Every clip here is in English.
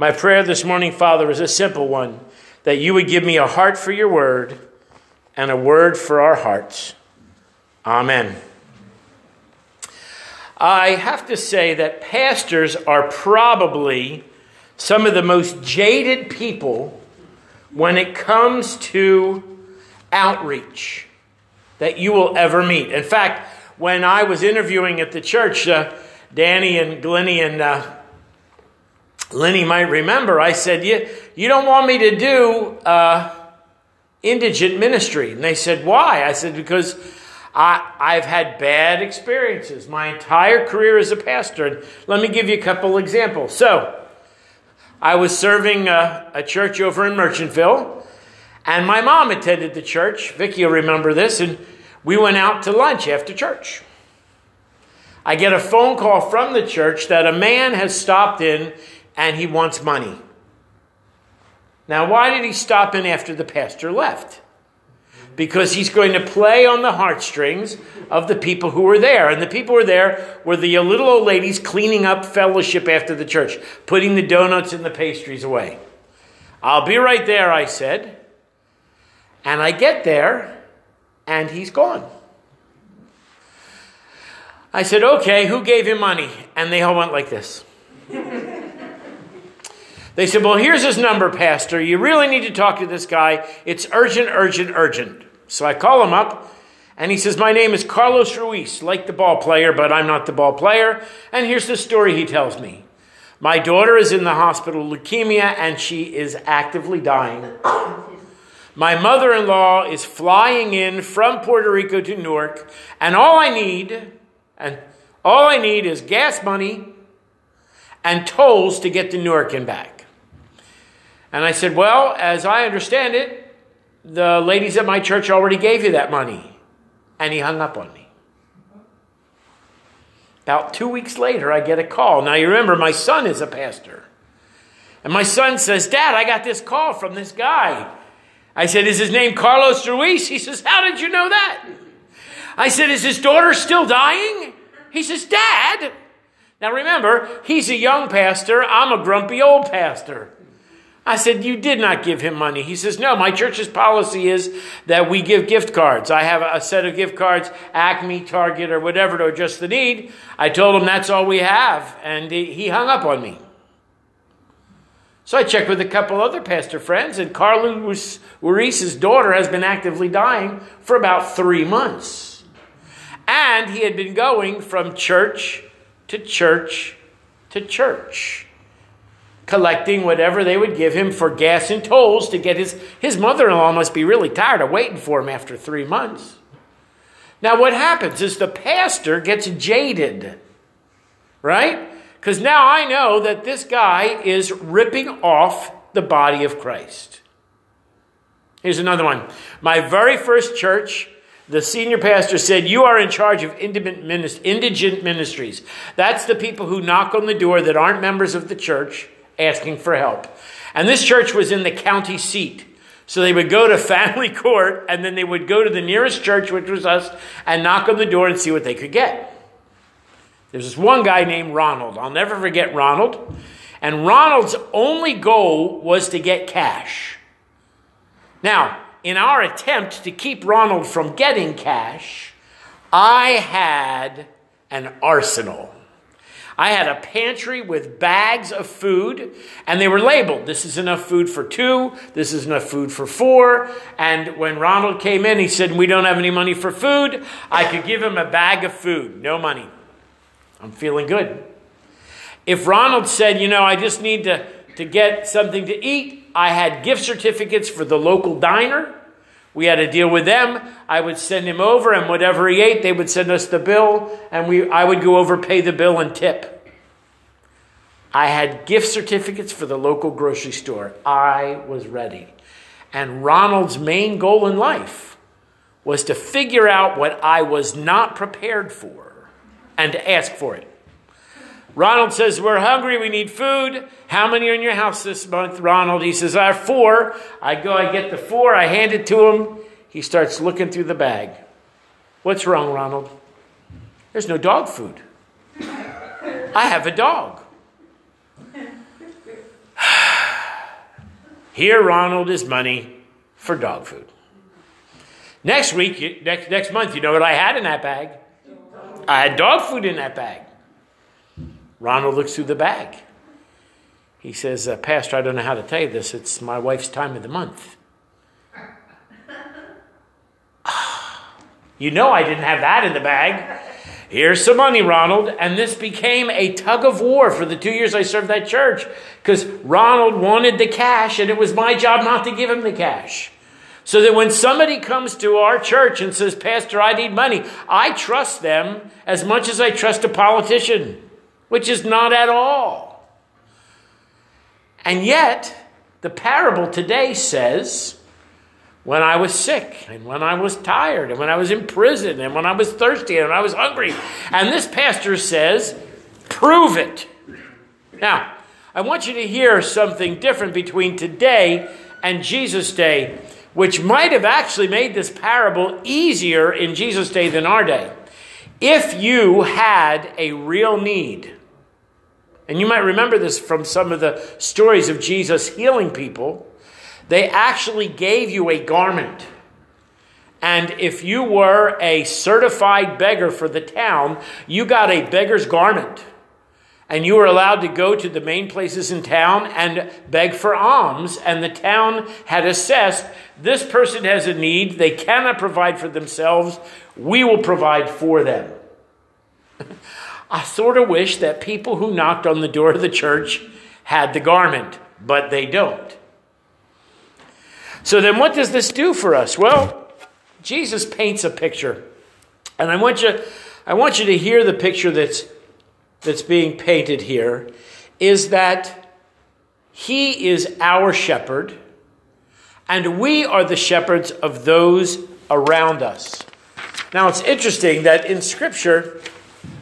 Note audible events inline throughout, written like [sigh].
My prayer this morning, Father, is a simple one that you would give me a heart for your word and a word for our hearts. Amen. I have to say that pastors are probably some of the most jaded people when it comes to outreach that you will ever meet. In fact, when I was interviewing at the church, uh, Danny and Glennie and uh, Lenny might remember, I said, you, you don't want me to do uh, indigent ministry. And they said, Why? I said, Because I, I've had bad experiences my entire career as a pastor. And let me give you a couple examples. So, I was serving a, a church over in Merchantville, and my mom attended the church. Vicky will remember this, and we went out to lunch after church. I get a phone call from the church that a man has stopped in and he wants money. Now, why did he stop in after the pastor left? Because he's going to play on the heartstrings of the people who were there. And the people who were there were the little old ladies cleaning up fellowship after the church, putting the donuts and the pastries away. I'll be right there, I said. And I get there, and he's gone. I said, okay, who gave him money? And they all went like this. [laughs] They said, Well, here's his number, Pastor. You really need to talk to this guy. It's urgent, urgent, urgent. So I call him up, and he says, My name is Carlos Ruiz, like the ball player, but I'm not the ball player. And here's the story he tells me My daughter is in the hospital, leukemia, and she is actively dying. My mother in law is flying in from Puerto Rico to Newark, and all I need, and all I need is gas money and tolls to get to Newark and back. And I said, Well, as I understand it, the ladies at my church already gave you that money. And he hung up on me. About two weeks later, I get a call. Now, you remember, my son is a pastor. And my son says, Dad, I got this call from this guy. I said, Is his name Carlos Ruiz? He says, How did you know that? I said, Is his daughter still dying? He says, Dad. Now remember, he's a young pastor. I'm a grumpy old pastor. I said, You did not give him money. He says, No, my church's policy is that we give gift cards. I have a set of gift cards, Acme, Target, or whatever to adjust the need. I told him that's all we have, and he hung up on me. So I checked with a couple other pastor friends, and Carlos Ruiz's daughter has been actively dying for about three months. And he had been going from church to church to church collecting whatever they would give him for gas and tolls to get his his mother-in-law must be really tired of waiting for him after 3 months. Now what happens is the pastor gets jaded. Right? Cuz now I know that this guy is ripping off the body of Christ. Here's another one. My very first church the senior pastor said, You are in charge of indigent ministries. That's the people who knock on the door that aren't members of the church asking for help. And this church was in the county seat. So they would go to [laughs] family court and then they would go to the nearest church, which was us, and knock on the door and see what they could get. There's this one guy named Ronald. I'll never forget Ronald. And Ronald's only goal was to get cash. Now, in our attempt to keep Ronald from getting cash, I had an arsenal. I had a pantry with bags of food, and they were labeled. This is enough food for two, this is enough food for four. And when Ronald came in, he said, We don't have any money for food. I could give him a bag of food, no money. I'm feeling good. If Ronald said, You know, I just need to, to get something to eat, I had gift certificates for the local diner. We had to deal with them. I would send him over, and whatever he ate, they would send us the bill, and we, I would go over, pay the bill, and tip. I had gift certificates for the local grocery store. I was ready. And Ronald's main goal in life was to figure out what I was not prepared for and to ask for it. Ronald says, We're hungry, we need food. How many are in your house this month, Ronald? He says, I have four. I go, I get the four, I hand it to him. He starts looking through the bag. What's wrong, Ronald? There's no dog food. I have a dog. [sighs] Here, Ronald, is money for dog food. Next week, next, next month, you know what I had in that bag? I had dog food in that bag. Ronald looks through the bag. He says, uh, Pastor, I don't know how to tell you this. It's my wife's time of the month. [sighs] you know I didn't have that in the bag. Here's some money, Ronald. And this became a tug of war for the two years I served that church because Ronald wanted the cash and it was my job not to give him the cash. So that when somebody comes to our church and says, Pastor, I need money, I trust them as much as I trust a politician, which is not at all. And yet, the parable today says, when I was sick, and when I was tired, and when I was in prison, and when I was thirsty, and when I was hungry. And this pastor says, prove it. Now, I want you to hear something different between today and Jesus' day which might have actually made this parable easier in Jesus' day than our day. If you had a real need, and you might remember this from some of the stories of Jesus healing people, they actually gave you a garment. And if you were a certified beggar for the town, you got a beggar's garment and you were allowed to go to the main places in town and beg for alms. And the town had assessed this person has a need, they cannot provide for themselves, we will provide for them. [laughs] I sort of wish that people who knocked on the door of the church had the garment, but they don't. So then, what does this do for us? Well, Jesus paints a picture. And I want you, I want you to hear the picture that's that's being painted here is that he is our shepherd, and we are the shepherds of those around us. Now, it's interesting that in Scripture,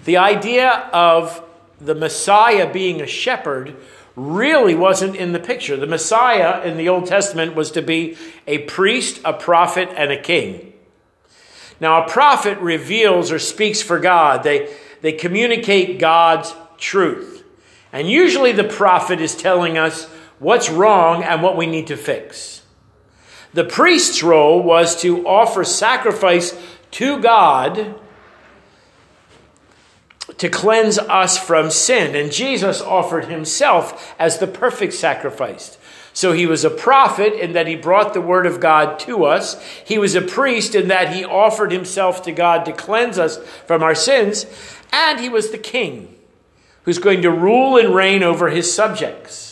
the idea of the Messiah being a shepherd really wasn't in the picture. The Messiah in the Old Testament was to be a priest, a prophet, and a king. Now, a prophet reveals or speaks for God. They, they communicate God's truth. And usually the prophet is telling us what's wrong and what we need to fix. The priest's role was to offer sacrifice to God to cleanse us from sin. And Jesus offered himself as the perfect sacrifice. So he was a prophet in that he brought the word of God to us. He was a priest in that he offered himself to God to cleanse us from our sins. And he was the king who's going to rule and reign over his subjects.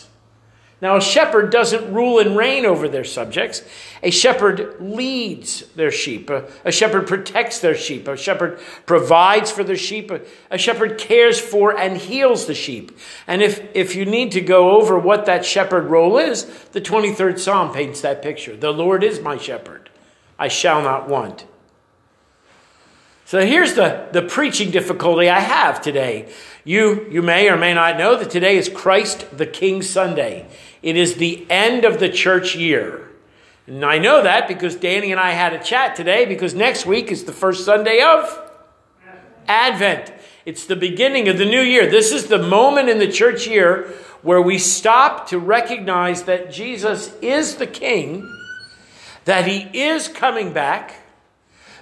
Now, a shepherd doesn't rule and reign over their subjects. A shepherd leads their sheep. A, shepherd protects their sheep. A shepherd provides for their sheep. A, a shepherd cares for and heals the sheep. And if, if you need to go over what that shepherd role is, the 23rd Psalm paints that picture. The Lord is my shepherd. I shall not want. So here's the, the preaching difficulty I have today. You, you may or may not know that today is Christ the King Sunday. It is the end of the church year. And I know that because Danny and I had a chat today because next week is the first Sunday of Advent. It's the beginning of the new year. This is the moment in the church year where we stop to recognize that Jesus is the King, that He is coming back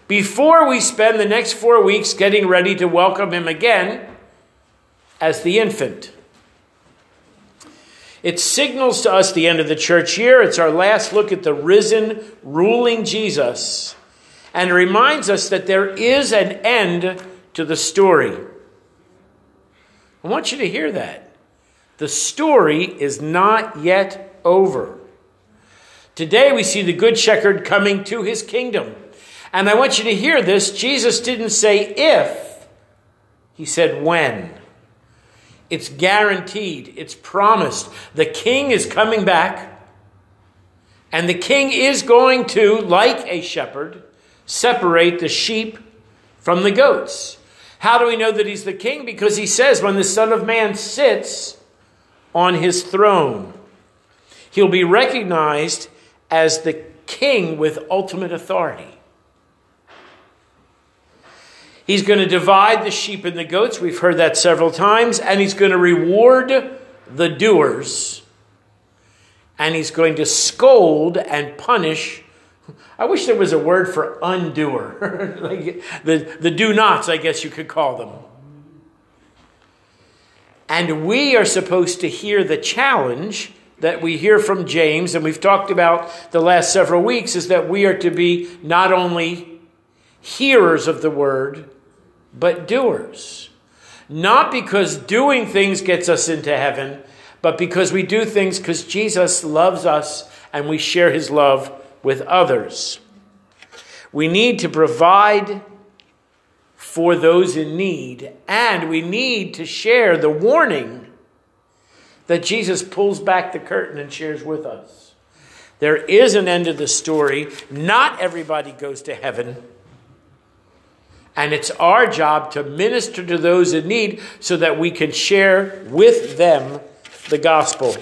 before we spend the next four weeks getting ready to welcome him again as the infant. It signals to us the end of the church year. It's our last look at the risen, ruling Jesus. And it reminds us that there is an end to the story. I want you to hear that. The story is not yet over. Today we see the Good Shepherd coming to his kingdom. And I want you to hear this Jesus didn't say if, he said when. It's guaranteed, it's promised. The king is coming back, and the king is going to, like a shepherd, separate the sheep from the goats. How do we know that he's the king? Because he says, when the Son of Man sits on his throne, he'll be recognized as the king with ultimate authority. He's going to divide the sheep and the goats. We've heard that several times. And he's going to reward the doers and he's going to scold and punish. I wish there was a word for undoer, [laughs] like the, the do nots, I guess you could call them. And we are supposed to hear the challenge that we hear from James, and we've talked about the last several weeks, is that we are to be not only hearers of the word, but doers. Not because doing things gets us into heaven, but because we do things because Jesus loves us and we share his love with others. We need to provide for those in need, and we need to share the warning that Jesus pulls back the curtain and shares with us. There is an end to the story. Not everybody goes to heaven. And it's our job to minister to those in need so that we can share with them the gospel.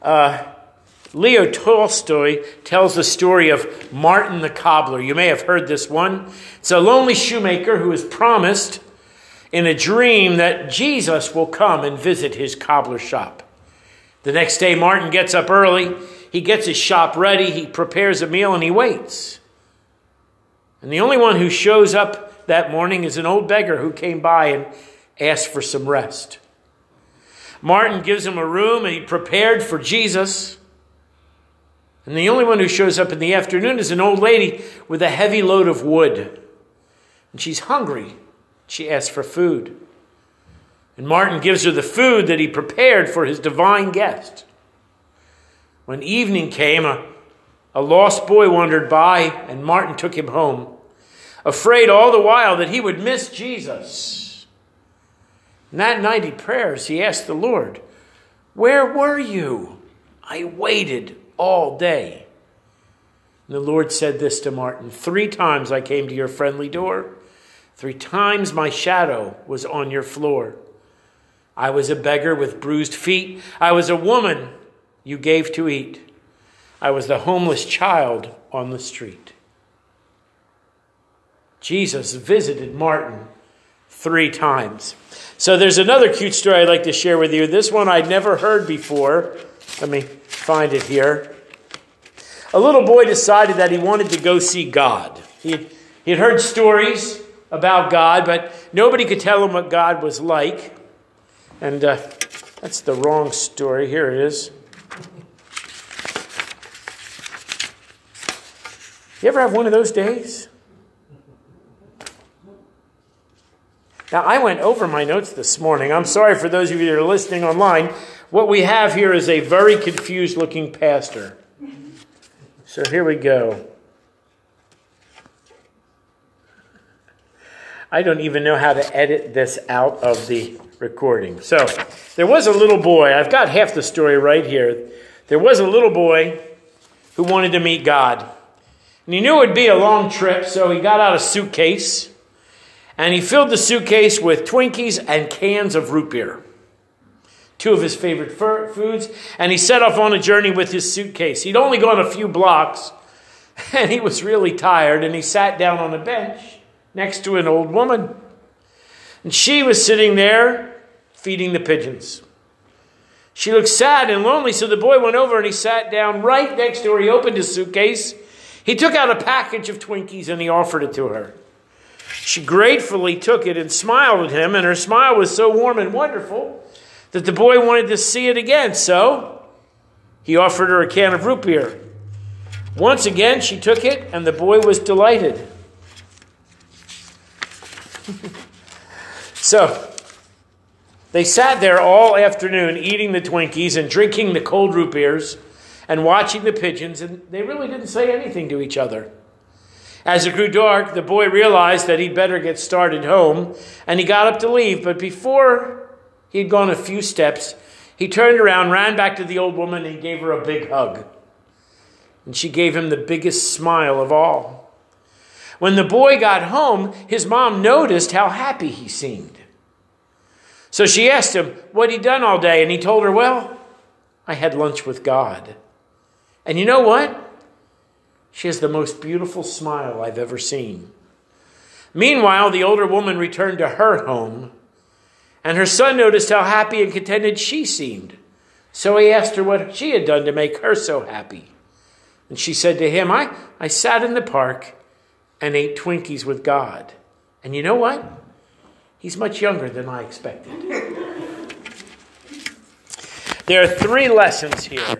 Uh, Leo Tolstoy tells the story of Martin the cobbler. You may have heard this one. It's a lonely shoemaker who is promised in a dream that Jesus will come and visit his cobbler shop. The next day, Martin gets up early. He gets his shop ready. He prepares a meal and he waits. And the only one who shows up that morning is an old beggar who came by and asked for some rest. Martin gives him a room and he prepared for Jesus. And the only one who shows up in the afternoon is an old lady with a heavy load of wood. And she's hungry. She asks for food. And Martin gives her the food that he prepared for his divine guest. When evening came, a, a lost boy wandered by, and Martin took him home, afraid all the while that he would miss Jesus. And that night he prayers, he asked the Lord, Where were you? I waited all day. And the Lord said this to Martin Three times I came to your friendly door. Three times my shadow was on your floor. I was a beggar with bruised feet. I was a woman you gave to eat. I was the homeless child on the street. Jesus visited Martin three times. So there's another cute story I'd like to share with you. This one I'd never heard before. Let me find it here. A little boy decided that he wanted to go see God. He had, he had heard stories about God, but nobody could tell him what God was like. And uh, that's the wrong story. Here it is. You ever have one of those days? Now, I went over my notes this morning. I'm sorry for those of you that are listening online. What we have here is a very confused looking pastor. So here we go. I don't even know how to edit this out of the recording. So, there was a little boy. I've got half the story right here. There was a little boy who wanted to meet God. And he knew it would be a long trip, so he got out a suitcase and he filled the suitcase with Twinkies and cans of root beer, two of his favorite foods, and he set off on a journey with his suitcase. He'd only gone a few blocks, [laughs] and he was really tired, and he sat down on a bench next to an old woman. And she was sitting there feeding the pigeons. She looked sad and lonely, so the boy went over and he sat down right next to her. He opened his suitcase. He took out a package of Twinkies and he offered it to her. She gratefully took it and smiled at him, and her smile was so warm and wonderful that the boy wanted to see it again. So he offered her a can of root beer. Once again, she took it, and the boy was delighted. [laughs] so they sat there all afternoon eating the Twinkies and drinking the cold root beers and watching the pigeons, and they really didn't say anything to each other. As it grew dark, the boy realized that he'd better get started home, and he got up to leave. But before he had gone a few steps, he turned around, ran back to the old woman, and gave her a big hug. And she gave him the biggest smile of all. When the boy got home, his mom noticed how happy he seemed. So she asked him what he'd done all day, and he told her, Well, I had lunch with God. And you know what? She has the most beautiful smile I've ever seen. Meanwhile, the older woman returned to her home, and her son noticed how happy and contented she seemed. So he asked her what she had done to make her so happy. And she said to him, I, I sat in the park and ate Twinkies with God. And you know what? He's much younger than I expected. there are three lessons here.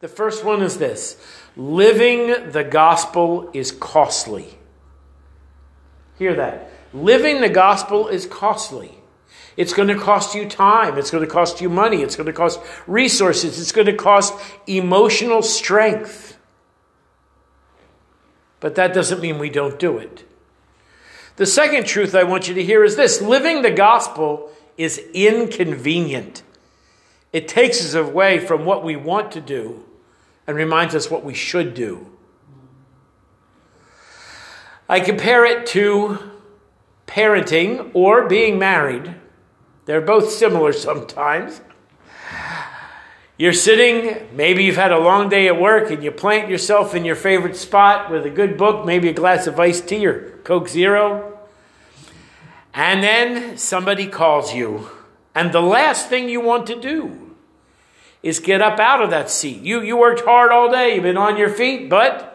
The first one is this living the gospel is costly. Hear that. Living the gospel is costly. It's going to cost you time. It's going to cost you money. It's going to cost resources. It's going to cost emotional strength. But that doesn't mean we don't do it. The second truth I want you to hear is this living the gospel is inconvenient. It takes us away from what we want to do and reminds us what we should do. I compare it to parenting or being married. They're both similar [laughs] sometimes. You're sitting, maybe you've had a long day at work, and you plant yourself in your favorite spot with a good book, maybe a glass of iced tea or Coke Zero. And then somebody calls you, and the last thing you want to do is get up out of that seat. You, you worked hard all day, you've been on your feet, but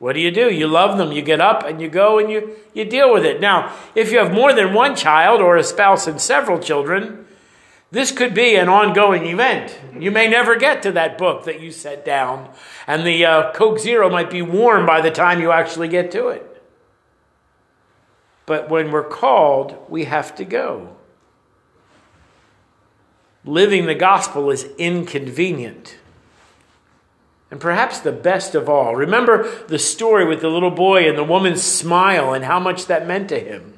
what do you do? You love them. You get up and you go and you, you deal with it. Now, if you have more than one child or a spouse and several children, this could be an ongoing event. You may never get to that book that you set down, and the uh, Coke Zero might be warm by the time you actually get to it. But when we're called, we have to go. Living the gospel is inconvenient. And perhaps the best of all, remember the story with the little boy and the woman's smile and how much that meant to him.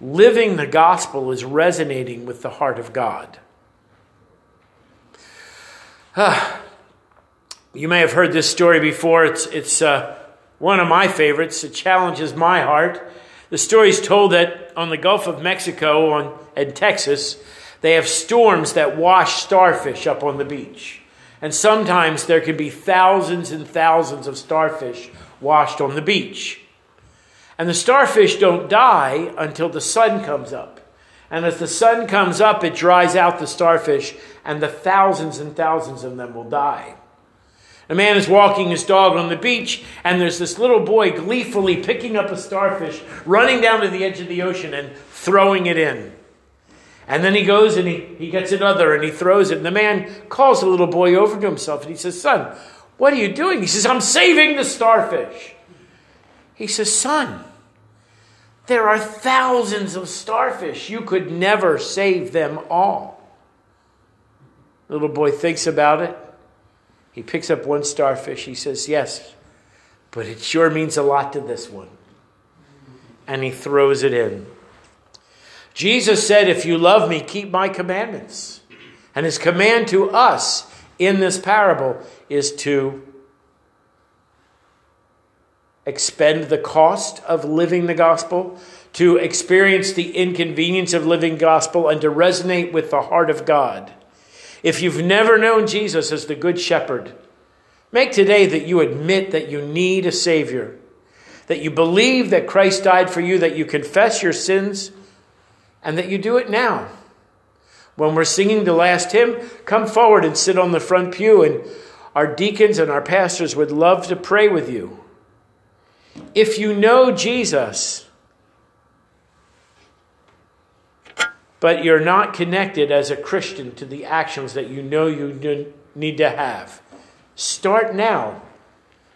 Living the gospel is resonating with the heart of God. Ah, you may have heard this story before. It's, it's uh, one of my favorites. It challenges my heart. The story is told that on the Gulf of Mexico and Texas, they have storms that wash starfish up on the beach. And sometimes there can be thousands and thousands of starfish washed on the beach. And the starfish don't die until the sun comes up. And as the sun comes up, it dries out the starfish, and the thousands and thousands of them will die. A man is walking his dog on the beach, and there's this little boy gleefully picking up a starfish, running down to the edge of the ocean and throwing it in. And then he goes and he, he gets another and he throws it. And the man calls the little boy over to himself and he says, Son, what are you doing? He says, I'm saving the starfish. He says, Son, there are thousands of starfish. You could never save them all. The little boy thinks about it. He picks up one starfish. He says, Yes, but it sure means a lot to this one. And he throws it in. Jesus said, If you love me, keep my commandments. And his command to us in this parable is to expend the cost of living the gospel, to experience the inconvenience of living gospel, and to resonate with the heart of God. If you've never known Jesus as the Good Shepherd, make today that you admit that you need a Savior, that you believe that Christ died for you, that you confess your sins and that you do it now. When we're singing the last hymn, come forward and sit on the front pew, and our deacons and our pastors would love to pray with you. If you know Jesus, but you're not connected as a Christian to the actions that you know you need to have, start now.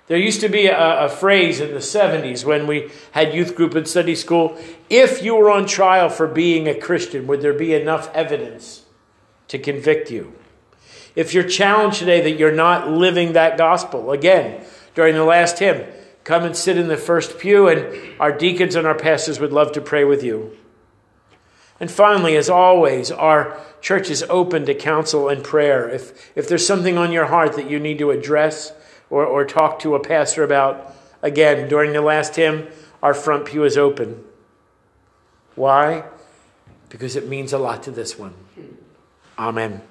There used to be a, a, phrase in the 70s when we had youth group and study school if you were on trial for being a Christian, would there be enough evidence to convict you? If you're challenged today that you're not living that gospel, again, during the last hymn, come and sit in the first pew, and our deacons and our pastors would love to pray with you. And finally, as always, our church is open to counsel and prayer. If, if there's something on your heart that you need to address, or, or talk to a pastor about. Again, during the last hymn, our front pew is open. Why? Because it means a lot to this one. Amen.